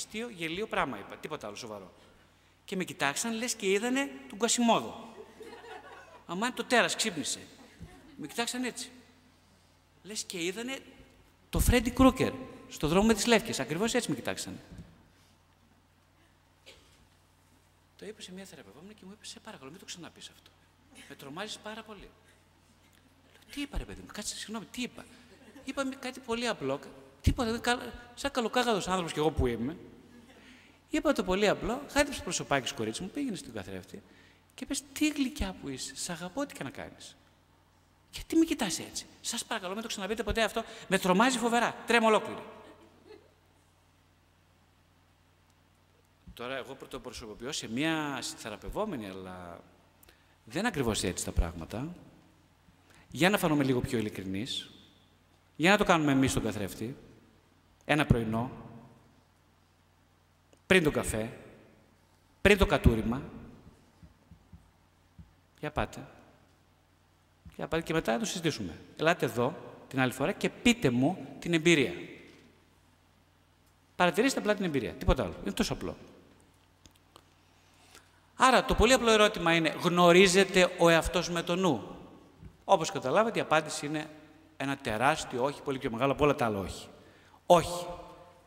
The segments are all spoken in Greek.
Αστείο, γελίο πράγμα είπα. Τίποτα άλλο σοβαρό. Και με κοιτάξαν, λες και είδανε τον Κασιμόδο. Αμάν το τέρας ξύπνησε. Με κοιτάξαν έτσι. Λες και είδανε το Φρέντι Κρούκερ στο δρόμο με τις Λεύκες. Ακριβώς έτσι με κοιτάξαν. Το είπε σε μια θεραπευόμενη και μου είπε: Σε παρακαλώ, μην το ξαναπείς αυτό. Με τρομάζεις πάρα πολύ. Λέω, τι είπα, ρε παιδί μου, κάτσε, συγγνώμη, τι είπα. Είπα κάτι πολύ απλό. Τίποτα, σαν καλοκάγαδος άνθρωπος κι εγώ που είμαι. Είπα το πολύ απλό, χάριψε προσωπάκι κορίτσι μου, πήγαινε στην καθρέφτη και είπε: Τι γλυκιά που είσαι, σ' αγαπώ, τι και να κάνεις. Γιατί με κοιτάς έτσι. Σας παρακαλώ, μην το ξαναπείτε ποτέ αυτό. Με τρομάζει φοβερά. Τρέμω ολόκληρη. Τώρα εγώ το προσωποποιώ σε μια θεραπευόμενη, αλλά δεν ακριβώς έτσι τα πράγματα. Για να φανούμε λίγο πιο ειλικρινείς. Για να το κάνουμε εμείς στον καθρέφτη. Ένα πρωινό. Πριν τον καφέ. Πριν το κατούριμα. Για πάτε. Για πάτε και μετά να το συζητήσουμε. Ελάτε εδώ την άλλη φορά και πείτε μου την εμπειρία. Παρατηρήστε απλά την εμπειρία. Τίποτα άλλο. Είναι τόσο απλό. Άρα το πολύ απλό ερώτημα είναι, γνωρίζετε ο εαυτός με το νου; Όπως καταλάβατε η απάντηση είναι ένα τεράστιο όχι, πολύ πιο μεγάλο από όλα τα άλλα όχι. Όχι,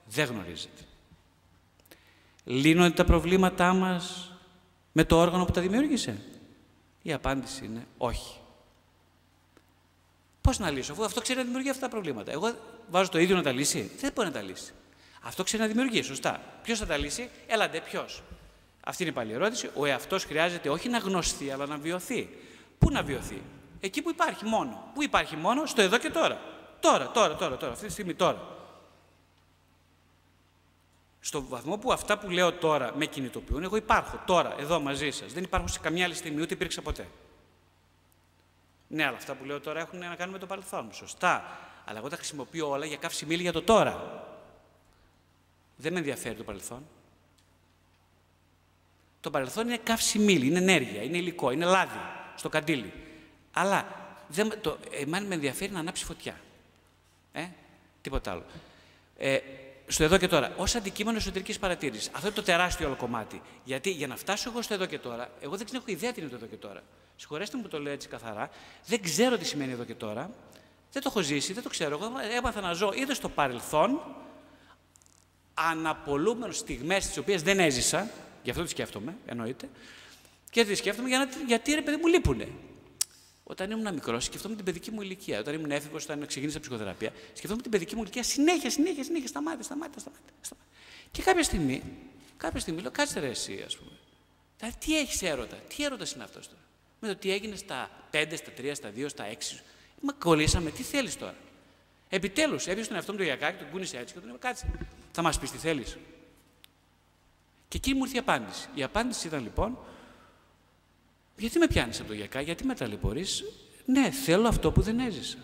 δεν γνωρίζετε. Λύνονται τα προβλήματά μας με το όργανο που τα δημιούργησε. Η απάντηση είναι όχι. Πώς να λύσω, αφού αυτό ξέρει να δημιουργεί αυτά τα προβλήματα. Εγώ βάζω το ίδιο να τα λύσει. Δεν μπορεί να τα λύσει. Αυτό ξέρει να δημιουργεί, σωστά. Ποιος θα τα λύσει, έλαντε, ποιος. Αυτή είναι πάλι η ερώτηση. Ο εαυτός χρειάζεται όχι να γνωστεί, αλλά να βιωθεί. Πού να βιωθεί, Εκεί που υπάρχει μόνο. Πού υπάρχει μόνο, στο εδώ και τώρα. Τώρα, τώρα, τώρα, τώρα, αυτή τη στιγμή τώρα. Στο βαθμό που αυτά που λέω τώρα με κινητοποιούν, εγώ υπάρχω τώρα, εδώ μαζί σας. Δεν υπάρχω σε καμιά άλλη στιγμή, ούτε υπήρξα ποτέ. Ναι, αλλά αυτά που λέω τώρα έχουν να κάνουν με το παρελθόν. Σωστά. Αλλά εγώ τα χρησιμοποιώ όλα για καύση μίλη για το τώρα. Δεν με ενδιαφέρει το παρελθόν. Το παρελθόν είναι καύση μήλι, είναι ενέργεια, είναι υλικό, είναι λάδι στο καντήλι. Αλλά δεν, το, εμένα με ενδιαφέρει να ανάψει φωτιά. Ε, τίποτα άλλο. Ε, στο εδώ και τώρα, ως αντικείμενο εσωτερικής παρατήρησης. Αυτό είναι το τεράστιο όλο κομμάτι. Γιατί για να φτάσω εγώ στο εδώ και τώρα, εγώ δεν έχω ιδέα τι είναι το εδώ και τώρα. Συγχωρέστε μου που το λέω έτσι καθαρά. Δεν ξέρω τι σημαίνει εδώ και τώρα. Δεν το έχω ζήσει, δεν το ξέρω. Εγώ έμαθα να ζω είτε στο παρελθόν, αναπολούμενος στιγμές τις οποίες δεν έζησα, Γι' αυτό τη σκέφτομαι, εννοείται. Και τη σκέφτομαι για να, γιατί ρε παιδί μου λείπουνε. Όταν ήμουν μικρός, σκεφτόμουν την παιδική μου ηλικία. Όταν ήμουν έφηβος, όταν ξεκίνησα ψυχοθεραπεία, σκεφτόμουν την παιδική μου ηλικία συνέχεια, συνέχεια, συνέχεια. Σταμάτα, σταμάτα, σταμάτα. σταμάτα. Και κάποια στιγμή, κάποια στιγμή λέω, κάτσε ρε εσύ, ας πούμε. Δηλαδή, τι έχεις έρωτα, τι έρωτας είναι αυτός τώρα; Με το τι έγινε στα 5, στα 3, στα 2, στα 6. Μα κολλήσαμε, τι θέλεις τώρα; Επιτέλους, έπεισε τον εαυτό μου το γιακάκι, τον κούνησε έτσι και τον είπα, κάτσε. Θα μας πεις τι θέλεις. Και εκεί μου ήρθε η απάντηση. Η απάντηση ήταν λοιπόν, γιατί με πιάνεις από το γιακά, γιατί με ταλαιπωρείς; Ναι, θέλω αυτό που δεν έζησα.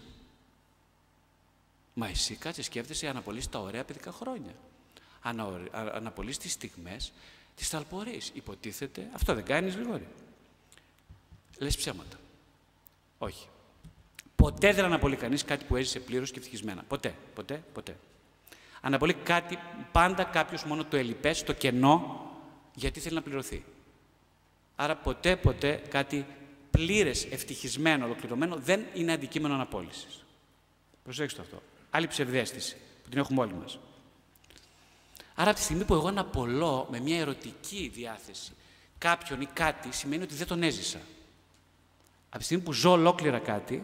Μα εσύ κάτσε σκέφτεσαι αναπολύσεις τα ωραία παιδικά χρόνια. Ανα, αναπολύσεις τις στιγμές της ταλπορής. Υποτίθεται, αυτό δεν κάνεις Γρηγόρη. Λες ψέματα. Όχι. Ποτέ δεν αναπολύει κανείς κάτι που έζησε πλήρως και ευτυχισμένα. Ποτέ, ποτέ, ποτέ. Αναπολύει κάτι, πάντα κάποιος μόνο το ελιπές, το κενό, γιατί θέλει να πληρωθεί. Άρα ποτέ, ποτέ κάτι πλήρες, ευτυχισμένο, ολοκληρωμένο δεν είναι αντικείμενο αναπόλυσης. Προσέξτε αυτό. Άλλη ψευδέστηση που την έχουμε όλοι μας. Άρα από τη στιγμή που εγώ αναπολώ με μια ερωτική διάθεση κάποιον ή κάτι, σημαίνει ότι δεν τον έζησα. Από τη στιγμή που ζω ολόκληρα κάτι,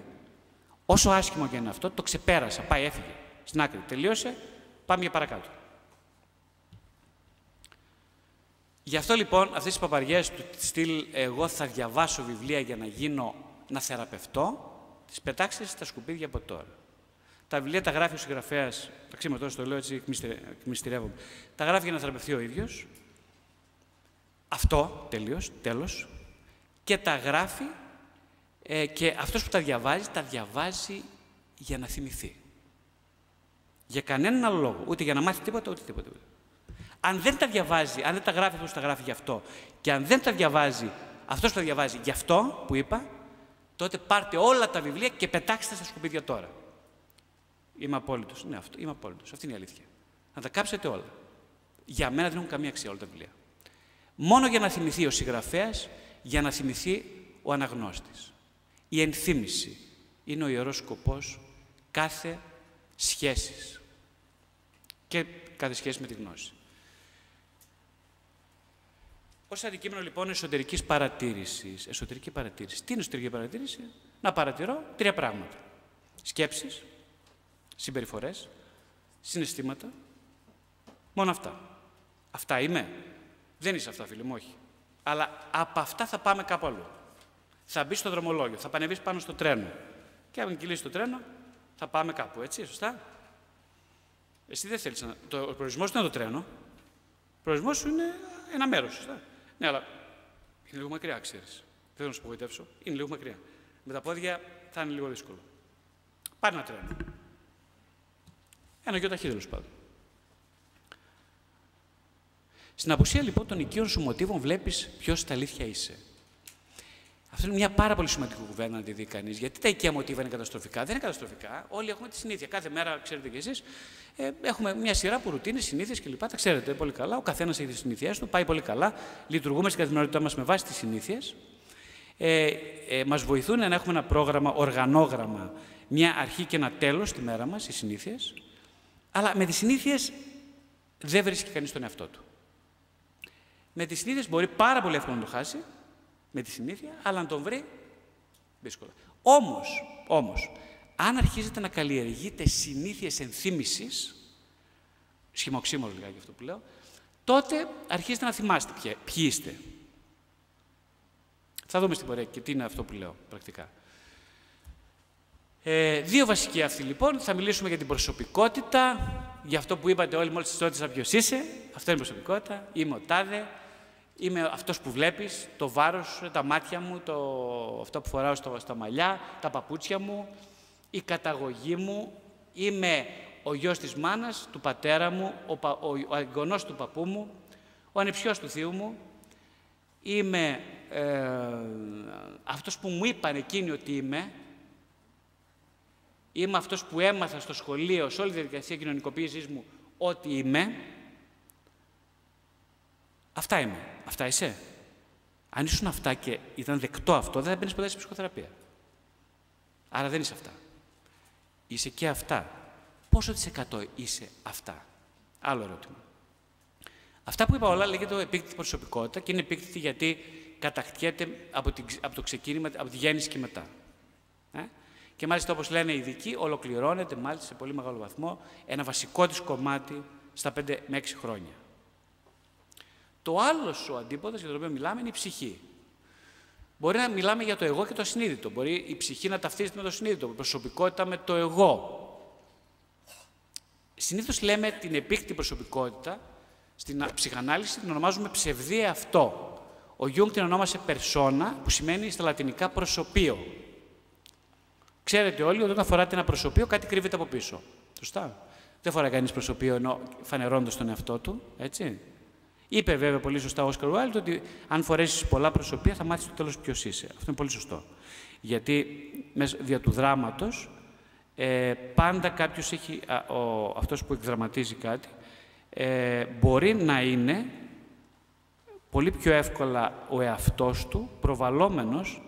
όσο άσχημο και είναι αυτό, το ξεπέρασα. Πάει, έφυγε. Στην άκρη. Τελείωσε, Πάμε για παρακάτω. Γι' αυτό λοιπόν αυτές οι παπαριές του στυλ εγώ θα διαβάσω βιβλία για να γίνω, να θεραπευτώ, τις πετάξτε στα σκουπίδια από τώρα. Τα βιβλία τα γράφει ο συγγραφέας, τα τώρα το λέω έτσι, εκμυστηρεύομαι. Τα γράφει για να θεραπευτεί ο ίδιος. Αυτό τελείως, τέλος. Και τα γράφει ε, και αυτός που τα διαβάζει, τα διαβάζει για να θυμηθεί. Για κανέναν άλλο λόγο. Ούτε για να μάθει τίποτα, ούτε τίποτα. Αν δεν τα διαβάζει, αν δεν τα γράφει αυτός που τα γράφει γι' αυτό, και αν δεν τα διαβάζει αυτός που τα διαβάζει γι' αυτό που είπα, τότε πάρτε όλα τα βιβλία και πετάξτε στα σκουπίδια τώρα. Είμαι απόλυτος. Ναι, αυτό, είμαι απόλυτος. Αυτή είναι η αλήθεια. Να τα κάψετε όλα. Για μένα δεν έχουν καμία αξία όλα τα βιβλία. Μόνο για να θυμηθεί ο συγγραφέας, για να θυμηθεί ο αναγνώστης. Η ενθύμηση είναι ο ιερός σκοπός κάθε σχέσης και κάθε σχέση με τη γνώση. Ως αντικείμενο λοιπόν εσωτερικής παρατήρησης, εσωτερική παρατήρηση. Τι είναι εσωτερική παρατήρηση; Να παρατηρώ τρία πράγματα. Σκέψεις, συμπεριφορές, συναισθήματα. Μόνο αυτά. Αυτά είμαι. Δεν είσαι αυτά, φίλε μου, όχι. Αλλά από αυτά θα πάμε κάπου αλλού. Θα μπεις στο δρομολόγιο, θα πανεβείς πάνω στο τρένο. Και αν κυλήσεις το τρένο, θα πάμε κάπου, έτσι, σωστά; Εσύ δεν θέλεις να. Το, ο προορισμός είναι το τρένο. Ο προορισμός σου είναι ένα μέρος, σωστά; Ναι, αλλά είναι λίγο μακριά, ξέρεις. Δεν θέλω να σου απογοητεύσω. Είναι λίγο μακριά. Με τα πόδια θα είναι λίγο δύσκολο. Πάρει ένα τρένο. Ένα ταχύ τέλο πάντων. Στην απουσία λοιπόν των οικείων σου μοτίβων βλέπεις ποιος στα αλήθεια είσαι. Αυτό είναι μια πάρα πολύ σημαντική κουβέντα να τη δει κανείς. Γιατί τα οικεία μοτίβα είναι καταστροφικά. Δεν είναι καταστροφικά. Όλοι έχουμε τη συνήθεια. Κάθε μέρα, ξέρετε κι εσείς, ε, έχουμε μια σειρά από ρουτίνες, συνήθειες κλπ. Τα ξέρετε πολύ καλά. Ο καθένας έχει τις συνήθειές του, πάει πολύ καλά. Λειτουργούμε στην καθημερινότητά μας με βάση τις συνήθειες. Ε, ε, μας βοηθούν να έχουμε ένα πρόγραμμα, οργανόγραμμα, μια αρχή και ένα τέλος στη μέρα μας, οι συνήθειες. Αλλά με τις συνήθειες δεν βρίσκει κανείς τον εαυτό του. Με τις συνήθειες μπορεί πάρα πολύ εύκολα να το χάσει, με τη συνήθεια, αλλά να τον βρει δύσκολα. Όμως, όμως, αν αρχίζετε να καλλιεργείτε συνήθειες ενθύμησης, σχημοξύμορο λιγάκι αυτό που λέω, τότε αρχίζετε να θυμάστε ποιοι, ποιοι είστε. Θα δούμε στην πορεία και τι είναι αυτό που λέω πρακτικά. Ε, δύο βασικοί αυτοί λοιπόν. Θα μιλήσουμε για την προσωπικότητα, για αυτό που είπατε όλοι μόλις σας ρώτησας ποιος είσαι. Αυτό είναι η προσωπικότητα. Είμαι ο τάδε. Είμαι αυτός που βλέπεις, το βάρος, τα μάτια μου, το, αυτό που φοράω στο, στα μαλλιά, τα παπούτσια μου, η καταγωγή μου. Είμαι ο γιος της μάνας, του πατέρα μου, ο, ο, ο του παππού μου, ο ανεψιός του θείου μου. Είμαι ε, αυτός που μου είπαν εκείνοι ότι είμαι. Είμαι αυτός που έμαθα στο σχολείο, σε όλη τη διαδικασία κοινωνικοποίησης μου, ότι είμαι. Αυτά είμαι. Αυτά είσαι. Αν ήσουν αυτά και ήταν δεκτό αυτό, δεν θα μπαίνεις ποτέ σε ψυχοθεραπεία. Άρα δεν είσαι αυτά. Είσαι και αυτά. Πόσο της εκατό είσαι αυτά; Άλλο ερώτημα. Αυτά που είπα όλα λέγεται επίκτητης προσωπικότητας και είναι επίκτητη γιατί κατακτιέται από, την, από το ξεκίνημα, από τη γέννηση και μετά. Ε; Και μάλιστα όπως λένε οι ειδικοί, ολοκληρώνεται μάλιστα σε πολύ μεγάλο βαθμό ένα βασικό της κομμάτι στα 5 με 6 χρόνια. Το άλλο ο αντίποδος για τον οποίο μιλάμε είναι η ψυχή. Μπορεί να μιλάμε για το εγώ και το ασυνείδητο. Μπορεί η ψυχή να ταυτίζεται με το συνείδητο, η προσωπικότητα με το εγώ. Συνήθως λέμε την επίκτη προσωπικότητα, στην ψυχανάλυση την ονομάζουμε ψευδή αυτό. Ο Γιούγκ την ονόμασε persona, που σημαίνει στα λατινικά προσωπείο. Ξέρετε όλοι ότι όταν φοράτε ένα προσωπείο, κάτι κρύβεται από πίσω. Σωστά. Δεν φοράει κανείς προσωπείο ενώ φανερώνοντας τον εαυτό του, έτσι. Είπε βέβαια πολύ σωστά ο Όσκαρ Ουάιλντ ότι αν φορέσεις πολλά προσωπεία θα μάθεις στο τέλος ποιος είσαι. Αυτό είναι πολύ σωστό. Γιατί δια του δράματος ε, πάντα κάποιος έχει, α, ο, αυτός που εκδραματίζει κάτι, ε, μπορεί να είναι πολύ πιο εύκολα ο εαυτός του προβαλόμενος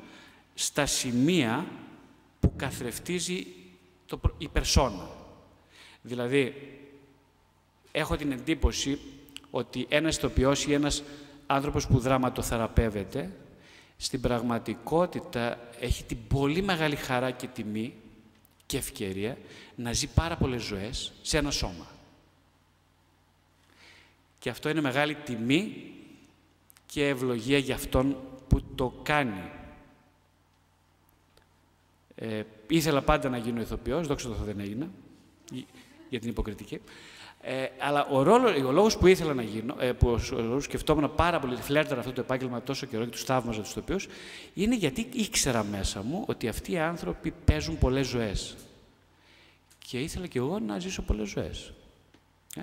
στα σημεία που καθρεφτίζει το, η περσόνα. Δηλαδή, έχω την εντύπωση ότι ένας ηθοποιός ή ένας άνθρωπος που δραματοθεραπεύεται, στην πραγματικότητα έχει την πολύ μεγάλη χαρά και τιμή και ευκαιρία να ζει πάρα πολλές ζωές σε ένα σώμα. Και αυτό είναι μεγάλη τιμή και ευλογία για αυτόν που το κάνει. Ε, ήθελα πάντα να γίνω ηθοποιός, δόξα τω δεν έγινα, για την υποκριτική. Ε, αλλά ο, ρόλος, ο λόγος που ήθελα να γίνω, ε, που ο, σκεφτόμουν πάρα πολύ, φλέρτερα αυτό το επάγγελμα τόσο καιρό και του θαύμαζα τους τοπίου, είναι γιατί ήξερα μέσα μου ότι αυτοί οι άνθρωποι παίζουν πολλές ζωές. Και ήθελα κι εγώ να ζήσω πολλές ζωές. Ε;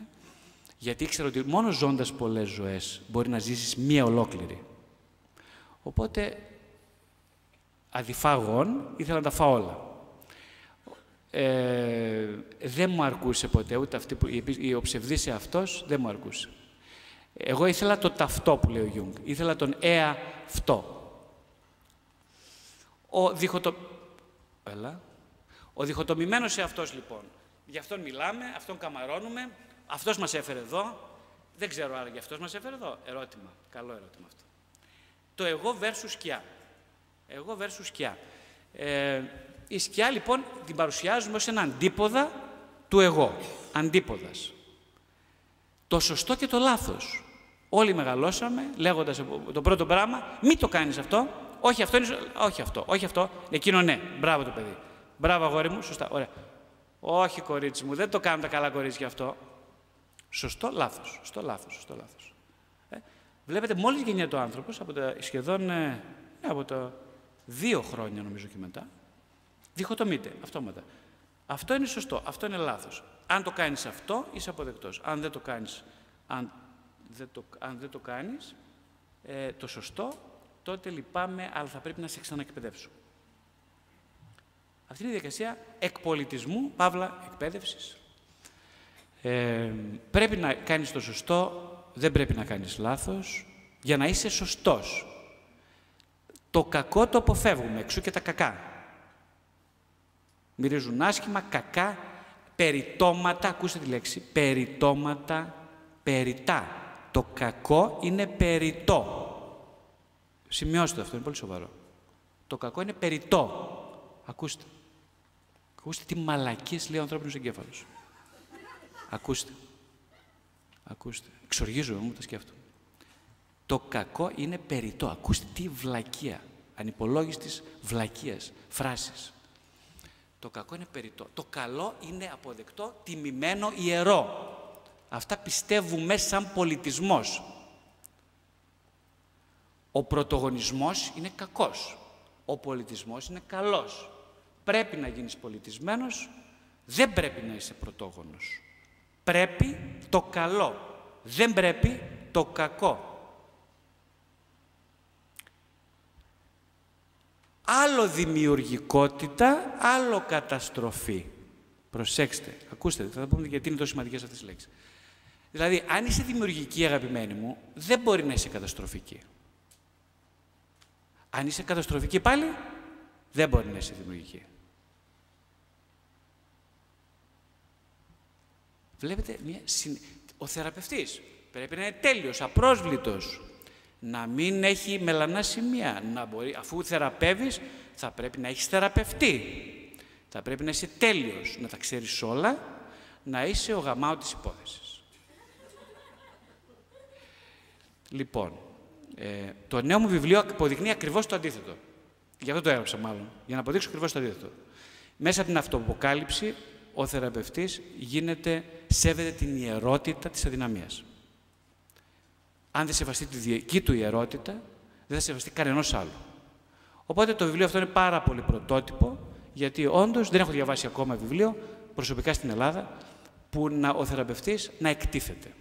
Γιατί ήξερα ότι μόνος ζώντας πολλές ζωές μπορεί να ζήσεις μία ολόκληρη. Οπότε, αδιφάγων, ήθελα να τα φάω όλα ε, δεν μου αρκούσε ποτέ, ούτε αυτή που, ο ψευδής αυτός δεν μου αρκούσε. Εγώ ήθελα τον εαυτό που λέει ο Γιούγκ. Ήθελα τον εαυτό. Ο, διχοτο... Έλα. ο διχοτομημένος εαυτός λοιπόν. Γι' αυτόν μιλάμε, αυτόν καμαρώνουμε, αυτός μας έφερε εδώ. Δεν ξέρω άρα γι' αυτός μας έφερε εδώ. Ερώτημα. Καλό ερώτημα αυτό. Το εγώ versus σκιά. Εγώ versus σκιά. Ε, η σκιά λοιπόν την παρουσιάζουμε ως ένα αντίποδα του εγώ. Αντίποδας. Το σωστό και το λάθος. Όλοι μεγαλώσαμε λέγοντας το πρώτο πράγμα, μην το κάνεις αυτό, όχι αυτό, είναι, όχι αυτό, όχι αυτό, εκείνο ναι, μπράβο το παιδί. Μπράβο αγόρι μου, σωστά, ωραία. Όχι κορίτσι μου, δεν το κάνουν τα καλά κορίτσια αυτό. Σωστό, λάθος, σωστό, λάθος, σωστό, λάθος. Ε, βλέπετε, μόλις γεννιέται ο άνθρωπος, από τα σχεδόν, ε, από τα δύο χρόνια νομίζω και μετά, διχοτομείται αυτόματα. Αυτό είναι σωστό, αυτό είναι λάθος. Αν το κάνεις αυτό, είσαι αποδεκτός. Αν δεν το κάνεις, αν δεν το, αν δεν το κάνεις, ε, το σωστό, τότε λυπάμαι, αλλά θα πρέπει να σε ξαναεκπαιδεύσω. Αυτή είναι η διαδικασία εκπολιτισμού, παύλα εκπαίδευσης. Ε, πρέπει να κάνεις το σωστό, δεν πρέπει να κάνεις λάθος, για να είσαι σωστός. Το κακό το αποφεύγουμε, εξού και τα κακά. Μυρίζουν άσχημα, κακά, περιτώματα, ακούστε τη λέξη, περιτώματα, περιτά. Το κακό είναι περιτό. Σημειώστε αυτό, είναι πολύ σοβαρό. Το κακό είναι περιτό. Ακούστε. Ακούστε τι μαλακίες λέει ο ανθρώπινος εγκέφαλος. Ακούστε. Ακούστε. Εξοργίζομαι, μου το σκέφτομαι. Το κακό είναι περιτό. Ακούστε τι βλακεία. Ανυπολόγιστης βλακείας. Φράσεις. Το κακό είναι περιτό. Το καλό είναι αποδεκτό, τιμημένο, ιερό. Αυτά πιστεύουμε σαν πολιτισμός. Ο πρωτογονισμός είναι κακός. Ο πολιτισμός είναι καλός. Πρέπει να γίνεις πολιτισμένος, δεν πρέπει να είσαι πρωτόγονος. Πρέπει το καλό. Δεν πρέπει το κακό. Άλλο δημιουργικότητα, άλλο καταστροφή. Προσέξτε, ακούστε, θα πούμε γιατί είναι τόσο σημαντικές αυτές τις λέξεις. Δηλαδή, αν είσαι δημιουργική, αγαπημένη μου, δεν μπορεί να είσαι καταστροφική. Αν είσαι καταστροφική πάλι, δεν μπορεί να είσαι δημιουργική. Βλέπετε, μια ο θεραπευτής πρέπει να είναι τέλειος, απρόσβλητος, να μην έχει μελανά σημεία, να μπορεί, αφού θεραπεύεις, θα πρέπει να έχεις θεραπευτεί. Θα πρέπει να είσαι τέλειος, να τα ξέρεις όλα, να είσαι ο γαμάο της υπόθεσης. Λοιπόν, ε, το νέο μου βιβλίο αποδεικνύει ακριβώς το αντίθετο. Γι' αυτό το έγραψα μάλλον, για να αποδείξω ακριβώς το αντίθετο. Μέσα από την αυτοαποκάλυψη, ο θεραπευτής γίνεται, σέβεται την ιερότητα της αδυναμίας. Αν δεν σεβαστεί τη δική του ιερότητα, δεν θα σεβαστεί κανένας άλλου. Οπότε το βιβλίο αυτό είναι πάρα πολύ πρωτότυπο, γιατί όντως δεν έχω διαβάσει ακόμα βιβλίο, προσωπικά στην Ελλάδα, που να, ο θεραπευτής να εκτίθεται.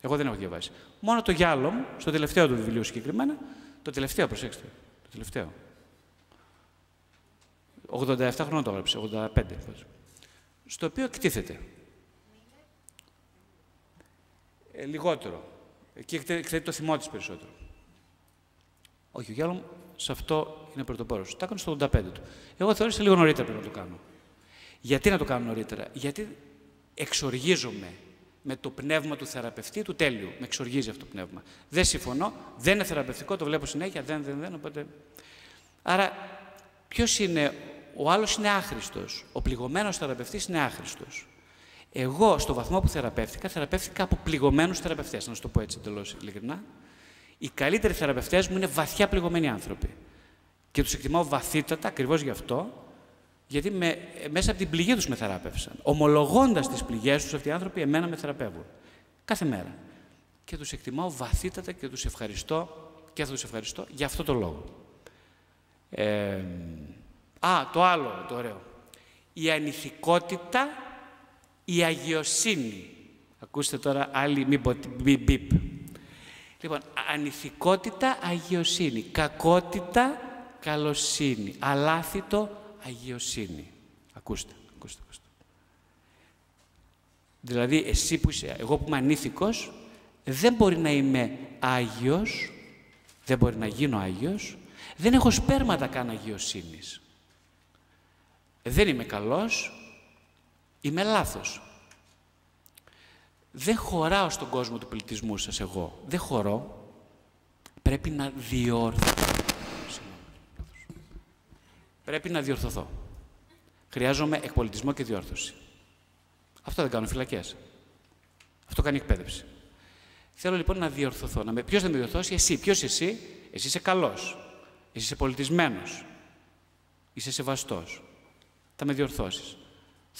Εγώ δεν έχω διαβάσει. Μόνο το γυάλο μου, στο τελευταίο του βιβλίου συγκεκριμένα, το τελευταίο, προσέξτε, το τελευταίο. 87 χρόνια το έγραψε, 85. Στο οποίο εκτίθεται. Ε, λιγότερο. Εκεί εκθέτει το θυμό της περισσότερο. Όχι, ο Γιώργο σε αυτό είναι πρωτοπόρος. Τα έκανε στο 85 του. Εγώ θεώρησα λίγο νωρίτερα πρέπει να το κάνω. Γιατί να το κάνω νωρίτερα, Γιατί εξοργίζομαι με το πνεύμα του θεραπευτή του τέλειου. Με εξοργίζει αυτό το πνεύμα. Δεν συμφωνώ, δεν είναι θεραπευτικό, το βλέπω συνέχεια, δεν, δεν, δεν. Οπότε... Άρα, ποιος είναι, ο άλλος είναι άχρηστος. Ο πληγωμένος θεραπευτής είναι άχρηστος. Εγώ, στο βαθμό που θεραπεύτηκα, θεραπεύτηκα από πληγωμένους θεραπευτές, να σου το πω έτσι εντελώς ειλικρινά. Οι καλύτεροι θεραπευτές μου είναι βαθιά πληγωμένοι άνθρωποι. Και τους εκτιμάω βαθύτατα ακριβώς γι' αυτό, γιατί με, μέσα από την πληγή τους με θεράπευσαν. Ομολογώντας τις πληγές τους, αυτοί οι άνθρωποι εμένα με θεραπεύουν. Κάθε μέρα. Και τους εκτιμάω βαθύτατα και τους ευχαριστώ και θα τους ευχαριστώ για αυτό το λόγο. Ε, α, το άλλο το ωραίο. Η ανηθικότητα η αγιοσύνη. Ακούστε τώρα άλλη μη μπιπ. Λοιπόν, ανηθικότητα, αγιοσύνη. Κακότητα, καλοσύνη. Αλάθητο, αγιοσύνη. Ακούστε, ακούστε, ακούστε. Δηλαδή, εσύ που είσαι, εγώ που είμαι ανήθικος, δεν μπορεί να είμαι Άγιος, δεν μπορεί να γίνω Άγιος, δεν έχω σπέρματα καν αγιοσύνης. Δεν είμαι καλός, είμαι λάθος. Δεν χωράω στον κόσμο του πολιτισμού σας εγώ. Δεν χωρώ. Πρέπει να διόρθωθώ. Πρέπει να διορθωθώ. Χρειάζομαι εκπολιτισμό και διόρθωση. Αυτό δεν κάνω φυλακές. Αυτό κάνει εκπαίδευση. Θέλω λοιπόν να διορθωθώ. Να με... Ποιος θα με διορθώσει, εσύ. Ποιος εσύ, εσύ είσαι καλός. Εσύ είσαι πολιτισμένος. Είσαι σεβαστός. Θα με διορθώσεις.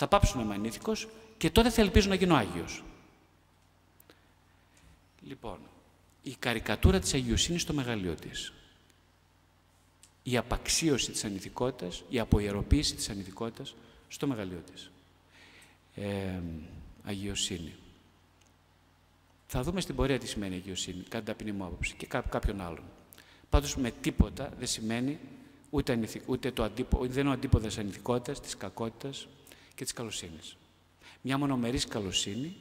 Θα πάψω να είμαι ανήθικος και τότε θα ελπίζω να γίνω Άγιος. Λοιπόν, η καρικατούρα της αγιοσύνης στο μεγαλείο της. Η απαξίωση της ανηθικότητας, η αποϊεροποίηση της ανηθικότητας στο μεγαλείο της. Ε, αγιοσύνη. Θα δούμε στην πορεία τι σημαίνει αγιοσύνη, κατά ταπεινή μου άποψη και κάποιον άλλον. Πάντως με τίποτα δεν σημαίνει ούτε, ούτε το αντίπο, δεν είναι ο αντίποδας ανηθικότητας, της κακότητας και της καλοσύνης. Μια μονομερής καλοσύνη,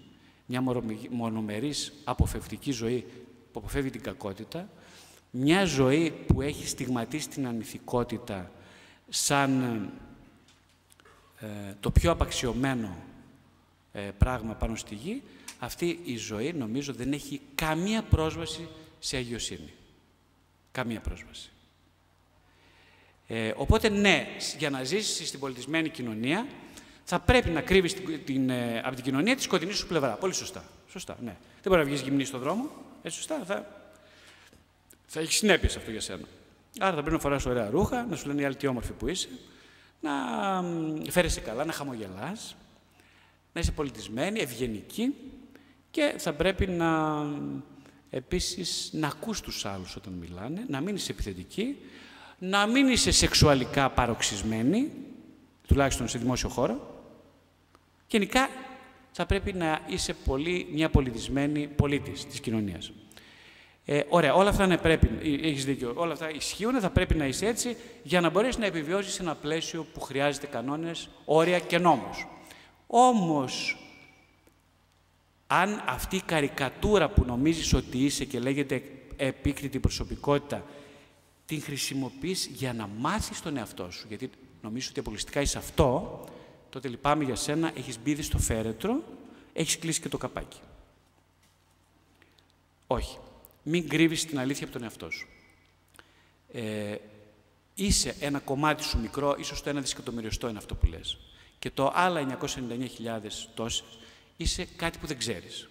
μια μονομερής αποφευτική ζωή που αποφεύγει την κακότητα, μια ζωή που έχει στιγματίσει την ανηθικότητα σαν ε, το πιο απαξιωμένο ε, πράγμα πάνω στη γη, αυτή η ζωή νομίζω δεν έχει καμία πρόσβαση σε αγιοσύνη. Καμία πρόσβαση. Ε, οπότε ναι, για να ζήσεις στην πολιτισμένη κοινωνία θα πρέπει να κρύβεις την, την, ε, από την κοινωνία τη σκοτεινή σου πλευρά. Πολύ σωστά. Σωστά, ναι. Δεν μπορεί να βγεις γυμνής στον δρόμο. Ε, σωστά. Θα, θα έχεις συνέπειες αυτό για σένα. Άρα θα πρέπει να φοράς ωραία ρούχα, να σου λένε οι άλλοι τι όμορφη που είσαι, να φέρεσαι καλά, να χαμογελάς, να είσαι πολιτισμένη, ευγενική και θα πρέπει να επίσης να ακούς τους άλλους όταν μιλάνε, να μην είσαι επιθετική, να μην είσαι σεξουαλικά παροξισμένη, τουλάχιστον σε δημόσιο χώρο. Γενικά θα πρέπει να είσαι πολύ, μια πολιτισμένη πολίτης της κοινωνίας. Ε, ωραία, όλα αυτά ναι, πρέπει, ε, έχεις δίκιο, όλα αυτά ισχύουν, θα πρέπει να είσαι έτσι για να μπορέσεις να επιβιώσεις σε ένα πλαίσιο που χρειάζεται κανόνες, όρια και νόμους. Όμως, αν αυτή η καρικατούρα που νομίζεις ότι είσαι και λέγεται επίκριτη προσωπικότητα, την χρησιμοποιείς για να μάθεις τον εαυτό σου, γιατί νομίζεις ότι απολυστικά είσαι αυτό, τότε λυπάμαι για σένα, έχεις μπει στο φέρετρο, έχεις κλείσει και το καπάκι. Όχι. Μην κρύβεις την αλήθεια από τον εαυτό σου. Ε, είσαι ένα κομμάτι σου μικρό, ίσως το ένα δισεκατομμυριωστό είναι αυτό που λες. Και το άλλα 999.000 τόσες είσαι κάτι που δεν ξέρεις.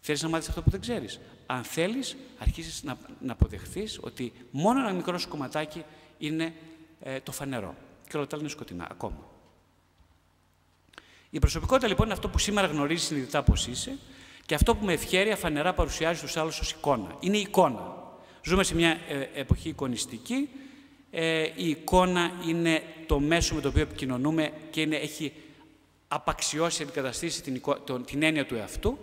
Θέλεις να μάθεις αυτό που δεν ξέρεις. Αν θέλεις, αρχίζεις να, να αποδεχθείς ότι μόνο ένα μικρό σου κομματάκι είναι ε, το φανερό. Και όλα τα άλλα είναι σκοτεινά, ακόμα. Η προσωπικότητα λοιπόν είναι αυτό που σήμερα γνωρίζεις συνειδητά πώς είσαι και αυτό που με ευχαίρεια φανερά παρουσιάζει στους άλλους ως εικόνα. Είναι η εικόνα. Ζούμε σε μια ε, εποχή εικονιστική. Ε, η εικόνα είναι το μέσο με το οποίο επικοινωνούμε και είναι, έχει απαξιώσει, αντικαταστήσει την, τον, την έννοια του εαυτού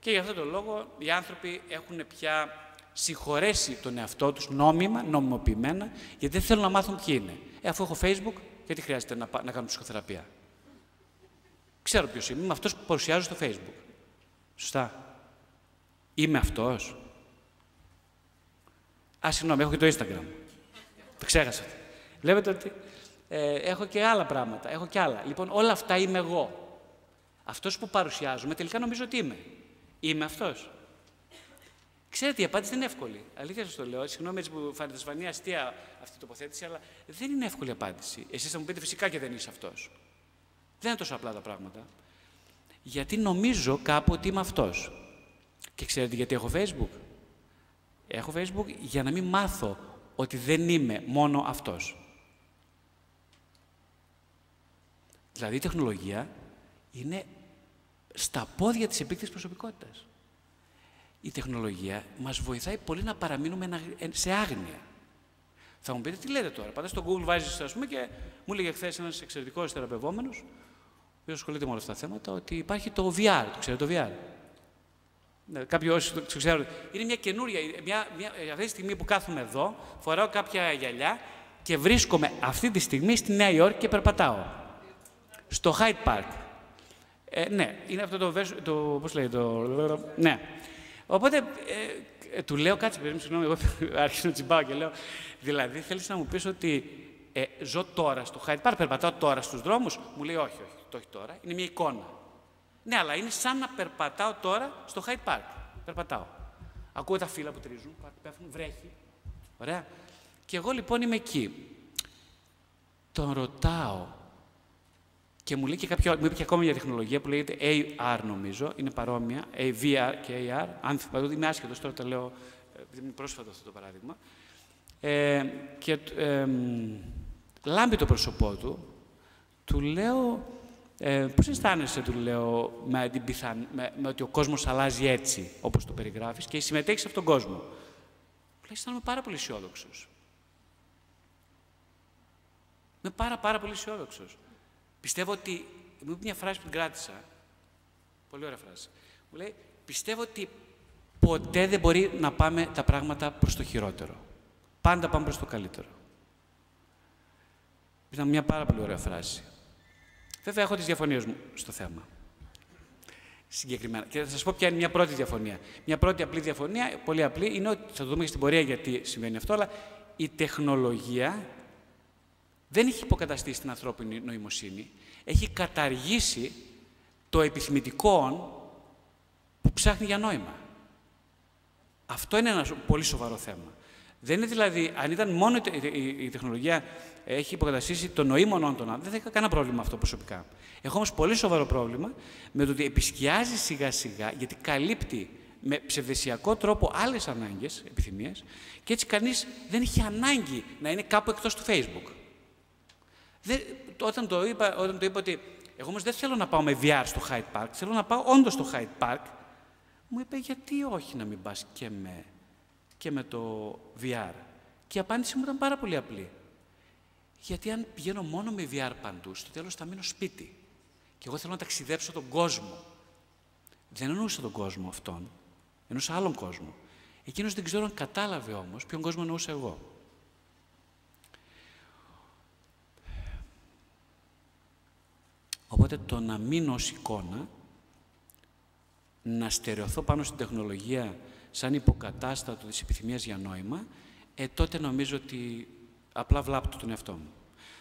και γι' αυτόν τον λόγο οι άνθρωποι έχουν πια συγχωρέσει τον εαυτό τους νόμιμα, νομιμοποιημένα, γιατί δεν θέλουν να μάθουν ποιοι είναι. Ε, αφού έχω Facebook, γιατί χρειάζεται να, να κάνω ψυχοθεραπεία; Ξέρω ποιος είμαι, είμαι αυτός που παρουσιάζω στο Facebook. Σωστά. Είμαι αυτός. Α, συγγνώμη, έχω και το Instagram. Το ξέχασα. Βλέπετε ότι ε, έχω και άλλα πράγματα. Έχω και άλλα. Λοιπόν, όλα αυτά είμαι εγώ. Αυτός που παρουσιάζομαι, τελικά νομίζω ότι είμαι. Είμαι αυτός. Ξέρετε, η απάντηση δεν είναι εύκολη. Αλήθεια σας το λέω. Συγγνώμη έτσι που φάνηκε φανεί αστεία αυτή η τοποθέτηση, αλλά δεν είναι εύκολη απάντηση. Εσείς θα μου πείτε φυσικά και δεν είσαι αυτός. Δεν είναι τόσο απλά τα πράγματα. Γιατί νομίζω κάπου ότι είμαι αυτός. Και ξέρετε γιατί έχω Facebook; Έχω Facebook για να μην μάθω ότι δεν είμαι μόνο αυτός. Δηλαδή η τεχνολογία είναι στα πόδια της επίκτησης προσωπικότητας. Η τεχνολογία μας βοηθάει πολύ να παραμείνουμε σε άγνοια. Θα μου πείτε τι λέτε τώρα. Πάτε στο Google, βάζεις, ας πούμε, και μου έλεγε χθες ένας εξαιρετικός θεραπευόμενος, που ασχολείται με όλα αυτά τα θέματα, ότι υπάρχει το VR. Το ξέρετε το VR. Ναι, κάποιοι όσοι το ξέρουν. Είναι μια καινούρια. Μια, μια, αυτή τη στιγμή που κάθομαι εδώ, φοράω κάποια γυαλιά και βρίσκομαι αυτή τη στιγμή στη Νέα Υόρκη και περπατάω. Στο Hyde Park. Ε, ναι, είναι αυτό το, το πώς λέει, το, ναι. Οπότε ε, ε, του λέω, κάτσε παιδί συγγνώμη, εγώ άρχισα να τσιμπάω και λέω, δηλαδή θέλεις να μου πεις ότι ε, ζω τώρα στο Hyde Park, περπατάω τώρα στους δρόμους. Μου λέει, όχι, όχι, το όχι τώρα, είναι μια εικόνα. Ναι, αλλά είναι σαν να περπατάω τώρα στο Hyde Park. Περπατάω. Ακούω τα φύλλα που τρίζουν, πέφτουν, βρέχει. Ωραία. Και εγώ λοιπόν είμαι εκεί. Τον ρωτάω και μου λέει και κάποιο, μου είπε και ακόμα μια τεχνολογία που λέγεται AR νομίζω, είναι παρόμοια, VR και AR. Αν θυμάται, είμαι άσχετος τώρα το λέω, επειδή είναι πρόσφατο αυτό το παράδειγμα. Ε, και ε, λάμπει το πρόσωπό του, του λέω, ε, πώς αισθάνεσαι, του λέω, με, την πιθαν... με, με ότι ο κόσμος αλλάζει έτσι, όπως το περιγράφεις, και συμμετέχεις σε αυτόν τον κόσμο. Λέει, αισθάνομαι πάρα πολύ αισιόδοξος. Είμαι πάρα πάρα πολύ αισιόδοξος. Πιστεύω ότι, μου είπε μια φράση που την κράτησα, πολύ ωραία φράση, μου λέει, πιστεύω ότι ποτέ δεν μπορεί να πάμε τα πράγματα προς το χειρότερο. Πάντα πάμε προς το καλύτερο. Ήταν μια πάρα πολύ ωραία φράση. Βέβαια, έχω τις διαφωνίες μου στο θέμα. Συγκεκριμένα. Και θα σας πω ποια είναι μια πρώτη διαφωνία. Μια πρώτη απλή διαφωνία, πολύ απλή, είναι ότι, θα το δούμε και στην πορεία γιατί συμβαίνει αυτό, αλλά η τεχνολογία δεν έχει υποκαταστήσει την ανθρώπινη νοημοσύνη, έχει καταργήσει το επιθυμητικό που ψάχνει για νόημα. Αυτό είναι ένα πολύ σοβαρό θέμα. Δεν είναι δηλαδή, αν ήταν μόνο η τεχνολογία έχει υποκαταστήσει το νοήμων των άνθρωπων, δεν θα είχα κανένα πρόβλημα αυτό προσωπικά. Έχω όμως πολύ σοβαρό πρόβλημα με το ότι επισκιάζει σιγά σιγά, γιατί καλύπτει με ψευδεσιακό τρόπο άλλες ανάγκες, επιθυμίες, και έτσι κανείς δεν έχει ανάγκη να είναι κάπου εκτός του Facebook. Δεν, όταν, το είπα, όταν το είπα ότι εγώ όμως δεν θέλω να πάω με VR στο Hyde Park, θέλω να πάω όντως στο Hyde Park, μου είπε γιατί όχι να μην πας και με, και με το VR. Και η απάντηση μου ήταν πάρα πολύ απλή. Γιατί αν πηγαίνω μόνο με VR παντού, στο τέλος θα μείνω σπίτι. Και εγώ θέλω να ταξιδέψω τον κόσμο. Δεν εννοούσα τον κόσμο αυτόν, εννοούσα άλλον κόσμο. Εκείνος δεν ξέρω αν κατάλαβε όμως ποιον κόσμο εννοούσα εγώ. Οπότε το να μείνω ως εικόνα, να στερεωθώ πάνω στην τεχνολογία σαν υποκατάστατο της επιθυμίας για νόημα, ε, τότε νομίζω ότι απλά βλάπτω τον εαυτό μου.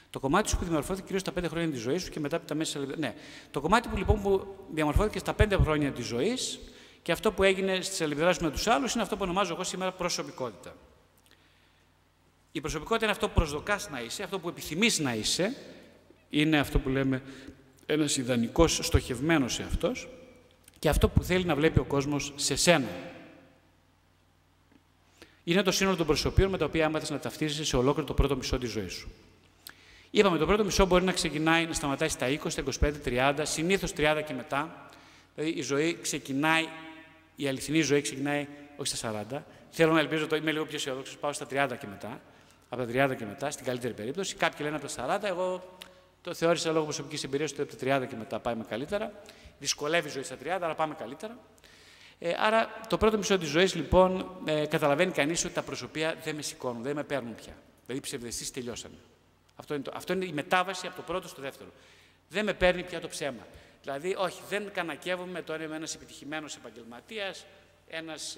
Το κομμάτι σου που διαμορφώθηκε κυρίως στα πέντε χρόνια της ζωής σου και μετά από τα μέσα. Ναι. Το κομμάτι που λοιπόν που διαμορφώθηκε στα πέντε χρόνια της ζωής και αυτό που έγινε στις αλληλεπιδράσεις με τους άλλους είναι αυτό που ονομάζω εγώ σήμερα προσωπικότητα. Η προσωπικότητα είναι αυτό που προσδοκάς να είσαι, αυτό που επιθυμείς να είσαι, είναι αυτό που λέμε ένας ιδανικός στοχευμένος σε αυτό και αυτό που θέλει να βλέπει ο κόσμος σε σένα. Είναι το σύνολο των προσωπείων με τα οποία άμαθε να ταυτίζεσαι σε ολόκληρο το πρώτο μισό της ζωής σου. Είπαμε, το πρώτο μισό μπορεί να ξεκινάει, να σταματάει στα 20, στα 25, 30, συνήθως 30 και μετά. Δηλαδή η ζωή ξεκινάει, η αληθινή ζωή ξεκινάει όχι στα 40. Θέλω να ελπίζω ότι είμαι λίγο πιο αισιοδόξο, πάω στα 30 και μετά. Από τα 30 και μετά, στην καλύτερη περίπτωση. Κάποιοι λένε από τα 40, εγώ το θεώρησα λόγω προσωπικής εμπειρίας ότι από τα 30 και μετά πάμε καλύτερα. Δυσκολεύει η ζωή στα 30, αλλά πάμε καλύτερα. Ε, άρα το πρώτο μισό της ζωής, λοιπόν, ε, καταλαβαίνει κανείς ότι τα προσωπία δεν με σηκώνουν, δεν με παίρνουν πια. Δηλαδή οι ψευδεστήσεις τελειώσανε. Αυτό είναι, το, αυτό είναι η μετάβαση από το πρώτο στο δεύτερο. Δεν με παίρνει πια το ψέμα. Δηλαδή, όχι, δεν κανακεύομαι το είμαι ένας επιτυχημένος επαγγελματίας, ένας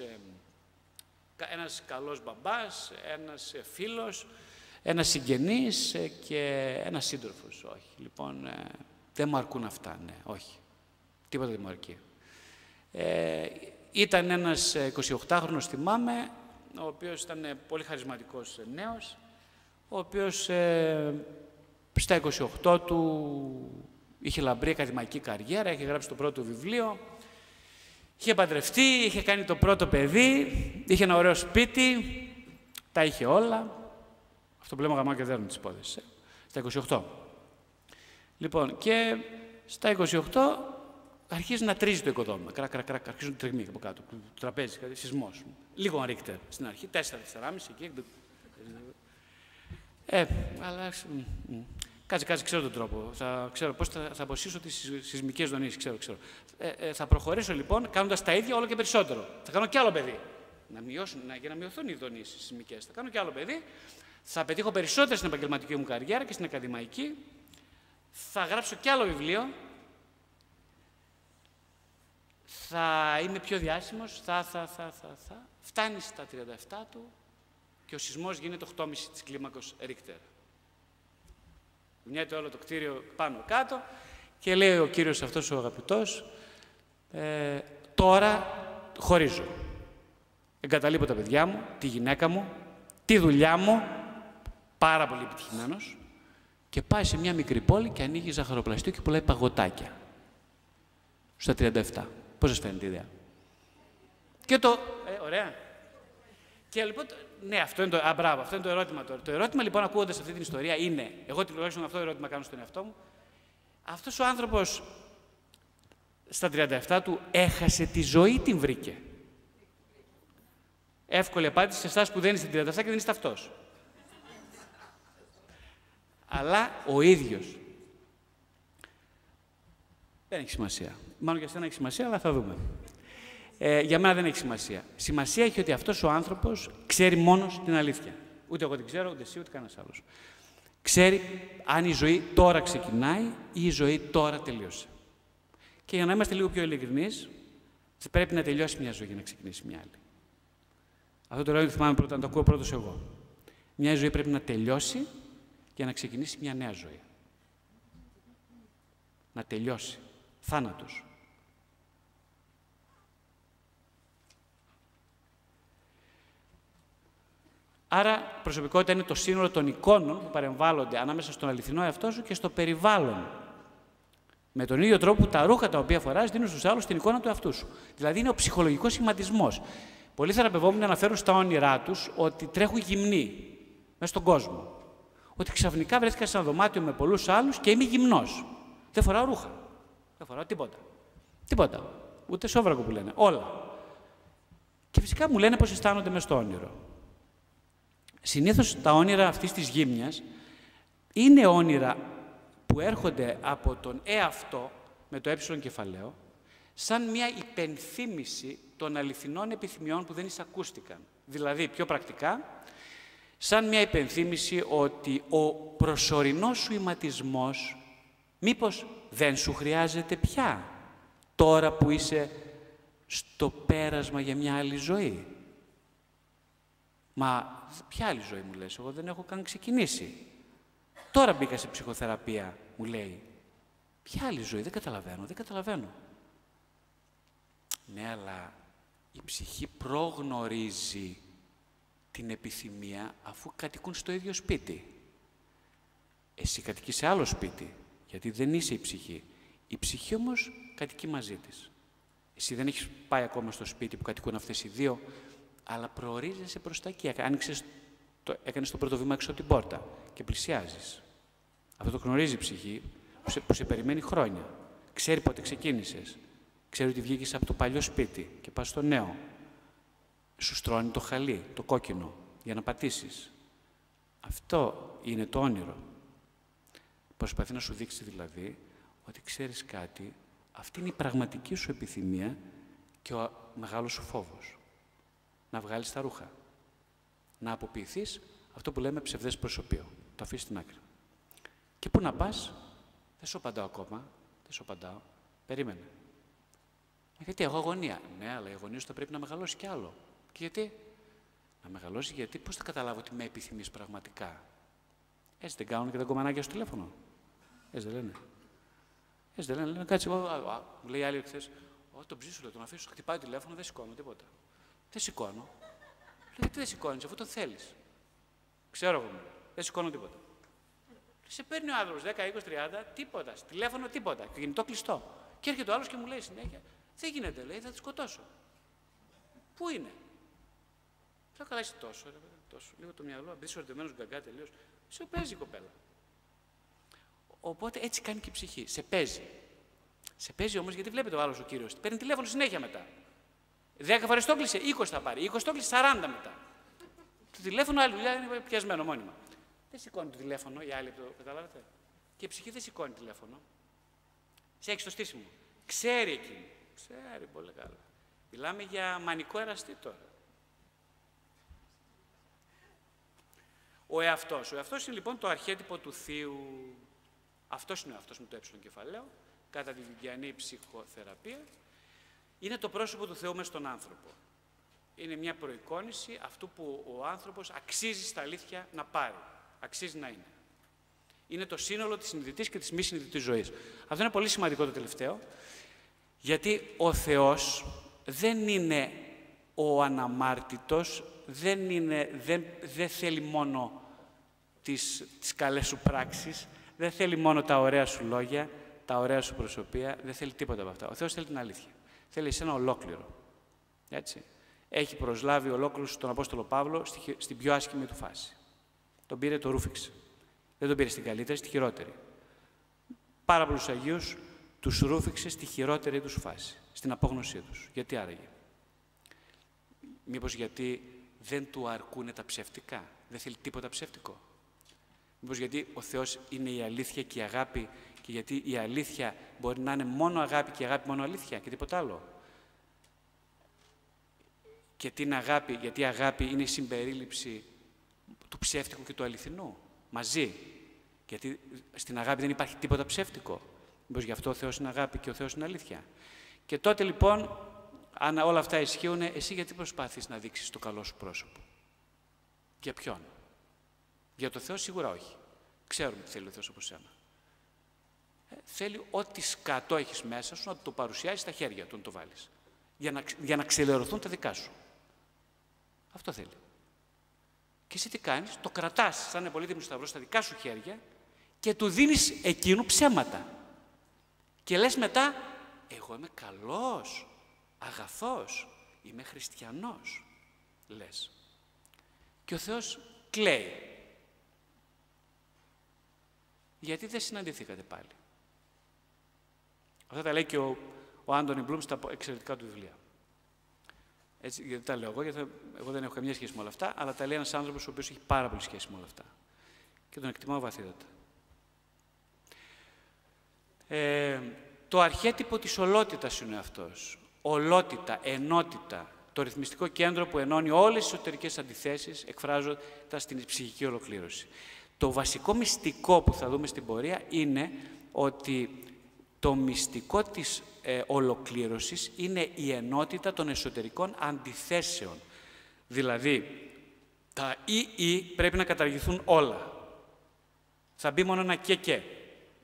ένας καλός μπαμπάς, ένας ε, φίλος, ένας συγγενής ε, και ένας σύντροφος. Όχι, λοιπόν, ε, δεν μου αρκούν αυτά, ναι, όχι. Τίποτα δεν μου αρκεί. Ε, ήταν ένας 28χρονος, θυμάμαι, ο οποίος ήταν πολύ χαρισματικός νέος, ο οποίος ε, στα 28 του είχε λαμπρή ακαδημαϊκή καριέρα, είχε γράψει το πρώτο βιβλίο, είχε παντρευτεί, είχε κάνει το πρώτο παιδί, είχε ένα ωραίο σπίτι, τα είχε όλα. Αυτό που λέμε γαμά και δέρνουν τις υπόθεσεις. Ε. Στα 28. Λοιπόν, και στα 28 αρχίζει να τρίζει το οικοδόμημα. Κρακ, κρακ, κρακ, αρχίζουν τριγμοί από κάτω. Το τραπέζι, σεισμός. Λίγο ρίχτερ στην αρχή, 4-4,5 εκεί. Ε, αλλά... Κάτσε, κάτσε, ξέρω τον τρόπο. Θα ξέρω πώς θα, θα αποσύσω τις σεισμικές δονήσεις, ξέρω, ξέρω. Ε, ε, θα προχωρήσω λοιπόν κάνοντας τα ίδια όλο και περισσότερο. Θα κάνω κι άλλο παιδί. Να μειώσουν, να, για να μειωθούν οι δονήσεις σεισμικές. Θα κάνω κι άλλο παιδί. Θα πετύχω περισσότερο στην επαγγελματική μου καριέρα και στην ακαδημαϊκή. Θα γράψω κι άλλο βιβλίο. θα είμαι πιο διάσημος, θα, θα, θα, θα, θα. Φτάνει στα 37 του και ο σεισμός γίνεται 8,5 της κλίμακος Ρίχτερ. Μοιάζει όλο το κτίριο πάνω κάτω και λέει ο κύριος αυτός ο αγαπητός, ε, τώρα χωρίζω. Εγκαταλείπω τα παιδιά μου, τη γυναίκα μου, τη δουλειά μου, πάρα πολύ επιτυχημένος, και πάει σε μια μικρή πόλη και ανοίγει ζαχαροπλαστείο και πουλάει παγωτάκια. Στα 37. Πώς σας φαίνεται η ιδέα; Και το... Ε, ωραία. Και λοιπόν, ναι, αυτό είναι το, α, μπράβο, αυτό είναι το ερώτημα τώρα. Το ερώτημα λοιπόν ακούγοντας αυτή την ιστορία είναι, εγώ τουλάχιστον αυτό το ερώτημα κάνω στον εαυτό μου, αυτός ο άνθρωπος στα 37 του έχασε τη ζωή την βρήκε. Εύκολη απάντηση σε εσάς που δεν είστε 37 και δεν είστε αυτός. Αλλά ο ίδιος. Δεν έχει σημασία. Μάλλον για σένα έχει σημασία, αλλά θα δούμε. Ε, για μένα δεν έχει σημασία. Σημασία έχει ότι αυτός ο άνθρωπος ξέρει μόνος την αλήθεια. Ούτε εγώ την ξέρω, ούτε εσύ, ούτε κανένας άλλος. Ξέρει αν η ζωή τώρα ξεκινάει ή η ζωή τώρα τελείωσε. Και για να είμαστε λίγο πιο ειλικρινείς, πρέπει να τελειώσει μια ζωή για να ξεκινήσει μια άλλη. Αυτό το λέω θυμάμαι πρώτα, να το ακούω πρώτος εγώ. Μια ζωή πρέπει να τελειώσει για να ξεκινήσει μια νέα ζωή. Να τελειώσει. Θάνατος. Άρα, προσωπικότητα είναι το σύνολο των εικόνων που παρεμβάλλονται ανάμεσα στον αληθινό εαυτό σου και στο περιβάλλον. Με τον ίδιο τρόπο που τα ρούχα τα οποία φοράς δίνουν στους άλλους την εικόνα του εαυτού σου. Δηλαδή, είναι ο ψυχολογικός σχηματισμός. Πολλοί θεραπευόμενοι αναφέρουν στα όνειρά τους ότι τρέχουν γυμνοί μέσα στον κόσμο. Ότι ξαφνικά βρέθηκα σε ένα δωμάτιο με πολλούς άλλους και είμαι γυμνός. Δεν φοράω ρούχα. Δεν φοράω τίποτα. Τίποτα. Ούτε σόβρακο που λένε. Όλα. Και φυσικά μου λένε πώς αισθάνονται μες στο όνειρο. Συνήθως τα όνειρα αυτής της γύμνιας είναι όνειρα που έρχονται από τον εαυτό με το ε κεφαλαίο, σαν μια υπενθύμηση των αληθινών επιθυμιών που δεν εισακούστηκαν. Δηλαδή, πιο πρακτικά, σαν μια υπενθύμηση ότι ο προσωρινός σου ηματισμός μήπως δεν σου χρειάζεται πια τώρα που είσαι στο πέρασμα για μια άλλη ζωή. Μα ποια άλλη ζωή μου λες, εγώ δεν έχω καν ξεκινήσει. Τώρα μπήκα σε ψυχοθεραπεία, μου λέει. Ποια άλλη ζωή, δεν καταλαβαίνω, δεν καταλαβαίνω. Ναι, αλλά η ψυχή προγνωρίζει την επιθυμία αφού κατοικούν στο ίδιο σπίτι. Εσύ κατοικείς σε άλλο σπίτι, γιατί δεν είσαι η ψυχή. Η ψυχή όμως κατοικεί μαζί της. Εσύ δεν έχεις πάει ακόμα στο σπίτι που κατοικούν αυτές οι δύο, αλλά προορίζεσαι προς τα εκεί. Άνοιξες το, έκανες το πρώτο βήμα έξω από την πόρτα και πλησιάζεις. Αυτό το γνωρίζει η ψυχή που σε, που σε περιμένει χρόνια. Ξέρει πότε ξεκίνησες. Ξέρει ότι βγήκες από το παλιό σπίτι και πας στο νέο. Σου στρώνει το χαλί, το κόκκινο, για να πατήσεις. Αυτό είναι το όνειρο. Προσπαθεί να σου δείξει δηλαδή ότι ξέρεις κάτι, αυτή είναι η πραγματική σου επιθυμία και ο μεγάλος σου φόβος. Να βγάλεις τα ρούχα. Να αποποιηθείς αυτό που λέμε ψευδές προσωπείο. Το αφήσεις στην άκρη. Και πού να πας, δεν σου απαντάω ακόμα, δεν σου απαντάω, περίμενε. Γιατί έχω αγωνία. Ναι, αλλά η αγωνία σου θα πρέπει να μεγαλώσει κι άλλο. Και γιατί; Να μεγαλώσει γιατί πώς θα καταλάβω ότι με επιθυμείς πραγματικά; Έτσι δεν κάνουν και τα κομμανάκια στο τηλέφωνο. Έτσι δεν λένε. Έτσι δεν λένε. Λένε κάτσε εγώ. Μου λέει άλλη χθε. Ω, τον ψήσου, λέω, τον αφήσω, χτυπάει το τηλέφωνο, δεν σηκώνω τίποτα. Δεν σηκώνω. Λέει, γιατί δεν σηκώνεις, αφού το θέλεις. Ξέρω εγώ. Δεν σηκώνω τίποτα. Σε παίρνει ο άνθρωπος 10, 20, 30, τίποτα. Τηλέφωνο, τίποτα. Και κινητό κλειστό. Και έρχεται ο άλλος και μου λέει συνέχεια, δεν γίνεται, λέει, θα τη σκοτώσω. Πού είναι; Θα καλά είσαι τόσο, ρε, τόσο. Λίγο το μυαλό, απ' ορτεμένο γκαγκά τελείως. Σε παίζει η κοπέλα. Οπότε έτσι κάνει και η ψυχή. Σε παίζει. Σε παίζει όμως γιατί βλέπετε ο άλλος ο κύριος. Παίρνει τηλέφωνο συνέχεια μετά. 10 φορές το κλείσε, 20 θα πάρει. 20 το κλείσε, 40 μετά. Το τηλέφωνο άλλη δουλειά είναι πιασμένο μόνιμα. Δεν σηκώνει το τηλέφωνο η άλλη, το καταλάβετε. Και η ψυχή δεν σηκώνει τηλέφωνο. Σε έχει στο στήσιμο. Ξέρει εκείνη. Ξέρει πολύ καλά. Μιλάμε για μανικό εραστή τώρα. Ο εαυτός. Ο εαυτός είναι λοιπόν το αρχέτυπο του θείου. Αυτός είναι ο εαυτός με το έψιλον κεφαλαίο, κατά τη βιβλιανή ψυχοθεραπεία. είναι το πρόσωπο του Θεού μέσα στον άνθρωπο. Είναι μια προεικόνηση αυτού που ο άνθρωπος αξίζει στα αλήθεια να πάρει, αξίζει να είναι. Είναι το σύνολο της συνειδητής και της μη συνειδητής ζωής. Αυτό είναι πολύ σημαντικό το τελευταίο, γιατί ο Θεός δεν είναι ο αναμάρτητος, δεν, είναι, δεν, δεν θέλει μόνο τις, τις καλές σου πράξεις, δεν θέλει μόνο τα ωραία σου λόγια, τα ωραία σου προσωπία, δεν θέλει τίποτα από αυτά. Ο Θεός θέλει την αλήθεια. Θέλει εσένα ολόκληρο. Έτσι. Έχει προσλάβει ολόκληρο τον Απόστολο Παύλο στην πιο άσχημη του φάση. Τον πήρε, το ρούφηξε. Δεν τον πήρε στην καλύτερη, στη χειρότερη. Πάρα πολλούς Αγίους τους ρούφηξε στη χειρότερη τους φάση, στην απόγνωσή τους. Γιατί άραγε. Μήπως γιατί δεν του αρκούν τα ψεύτικα, δεν θέλει τίποτα ψεύτικο. Μήπως γιατί ο Θεός είναι η αλήθεια και η αγάπη και γιατί η αλήθεια μπορεί να είναι μόνο αγάπη και η αγάπη μόνο αλήθεια και τίποτα άλλο; Και τι είναι αγάπη, γιατί η αγάπη είναι η συμπερίληψη του ψεύτικου και του αληθινού, μαζί. Γιατί στην αγάπη δεν υπάρχει τίποτα ψεύτικο. Μήπως γι' αυτό ο Θεός είναι αγάπη και ο Θεός είναι αλήθεια. Και τότε λοιπόν, αν όλα αυτά ισχύουν, εσύ γιατί προσπάθεις να δείξεις το καλό σου πρόσωπο; Για ποιον; Για το Θεό σίγουρα όχι. Ξέρουμε τι θέλει ο Θεός από σένα. Ε, θέλει ό,τι σκατό έχεις μέσα σου να το παρουσιάσεις στα χέρια του να το βάλεις. Για να, για να ξελερωθούν τα δικά σου. Αυτό θέλει. Και εσύ τι κάνεις, το κρατάς σαν πολύτιμο σταυρό στα δικά σου χέρια και του δίνεις εκείνου ψέματα. Και λες μετά, εγώ είμαι καλός, αγαθός, είμαι χριστιανός, λες. Και ο Θεός κλαίει. Γιατί δεν συναντηθήκατε πάλι; Αυτά τα λέει και ο, ο Άντωνι Μπλουμ στα εξαιρετικά του βιβλία. Έτσι, γιατί τα λέω εγώ, γιατί εγώ δεν έχω καμία σχέση με όλα αυτά, αλλά τα λέει ένας άνθρωπος ο οποίος έχει πάρα πολύ σχέση με όλα αυτά. Και τον εκτιμάω βαθύτατα. Ε, το αρχέτυπο της ολότητας είναι αυτός. Ολότητα, ενότητα, το ρυθμιστικό κέντρο που ενώνει όλες τις εσωτερικές αντιθέσεις εκφράζοντας στην ψυχική ολοκλήρωση. Το βασικό μυστικό που θα δούμε στην πορεία είναι ότι το μυστικό της ε, ολοκλήρωσης είναι η ενότητα των εσωτερικών αντιθέσεων. Δηλαδή, τα ή ή πρέπει να καταργηθούν όλα. Θα μπει μόνο ένα και και.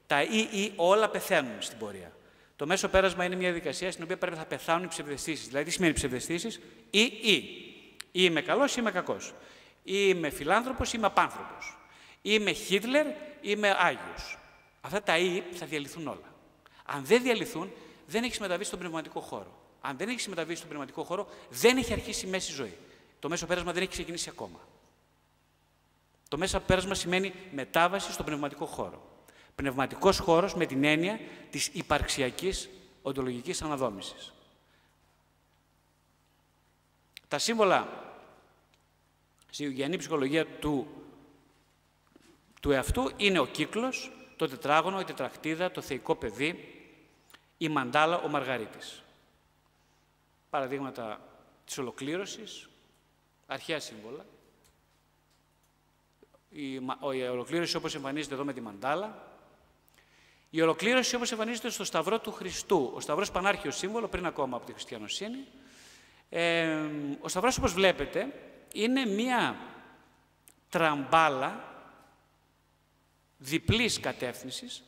Τα ή ή όλα πεθαίνουν στην πορεία. Το μέσο πέρασμα είναι μια διαδικασία στην οποία πρέπει να πεθάνουν οι ψευδεστήσεις. Δηλαδή, τι σημαίνει ψευδεστήσεις; Ή ή. Ή είμαι καλός ή είμαι κακός. Ή είμαι φιλάνθρωπος ή είμαι απάνθρωπος. Ή είμαι Χίτλερ ή είμαι Άγιος. Αυτά τα ή θα διαλυθούν όλα. Αν δεν διαλυθούν, δεν έχεις μεταβεί στον πνευματικό χώρο. Αν δεν έχεις μεταβεί στον πνευματικό χώρο, δεν έχει αρχίσει η μέση ζωή. Το μέσο πέρασμα δεν έχει ξεκινήσει ακόμα. Το μέσο πέρασμα σημαίνει μετάβαση στον πνευματικό χώρο. Πνευματικός χώρος με την έννοια της υπαρξιακής οντολογικής αναδόμησης. Τα σύμβολα στη Γιάννη ψυχολογία του, του εαυτού είναι ο κύκλος, το τετράγωνο, η τετρακτίδα, το θεϊκό παιδί, η μαντάλα, ο Μαργαρίτης. Παραδείγματα της ολοκλήρωσης, αρχαία σύμβολα. Η, η ολοκλήρωση όπως εμφανίζεται εδώ με τη μαντάλα. Η ολοκλήρωση όπως εμφανίζεται στο Σταυρό του Χριστού. Ο Σταυρός Πανάρχιος σύμβολο πριν ακόμα από τη χριστιανοσύνη. Ε, ο Σταυρός όπως βλέπετε είναι μία τραμπάλα διπλής κατεύθυνσης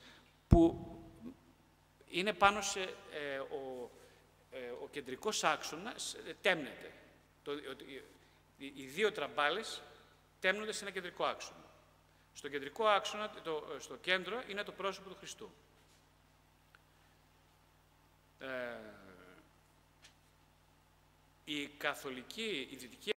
που είναι πάνω σε ε, ο, ε, ο κεντρικός άξονας ε, τέμνεται. Το, οι, οι δύο τραμπάλες τέμνονται σε ένα κεντρικό άξονα. Στο κεντρικό άξονα, το, στο κέντρο, είναι το πρόσωπο του Χριστού. Ε, η καθολική, η δυτική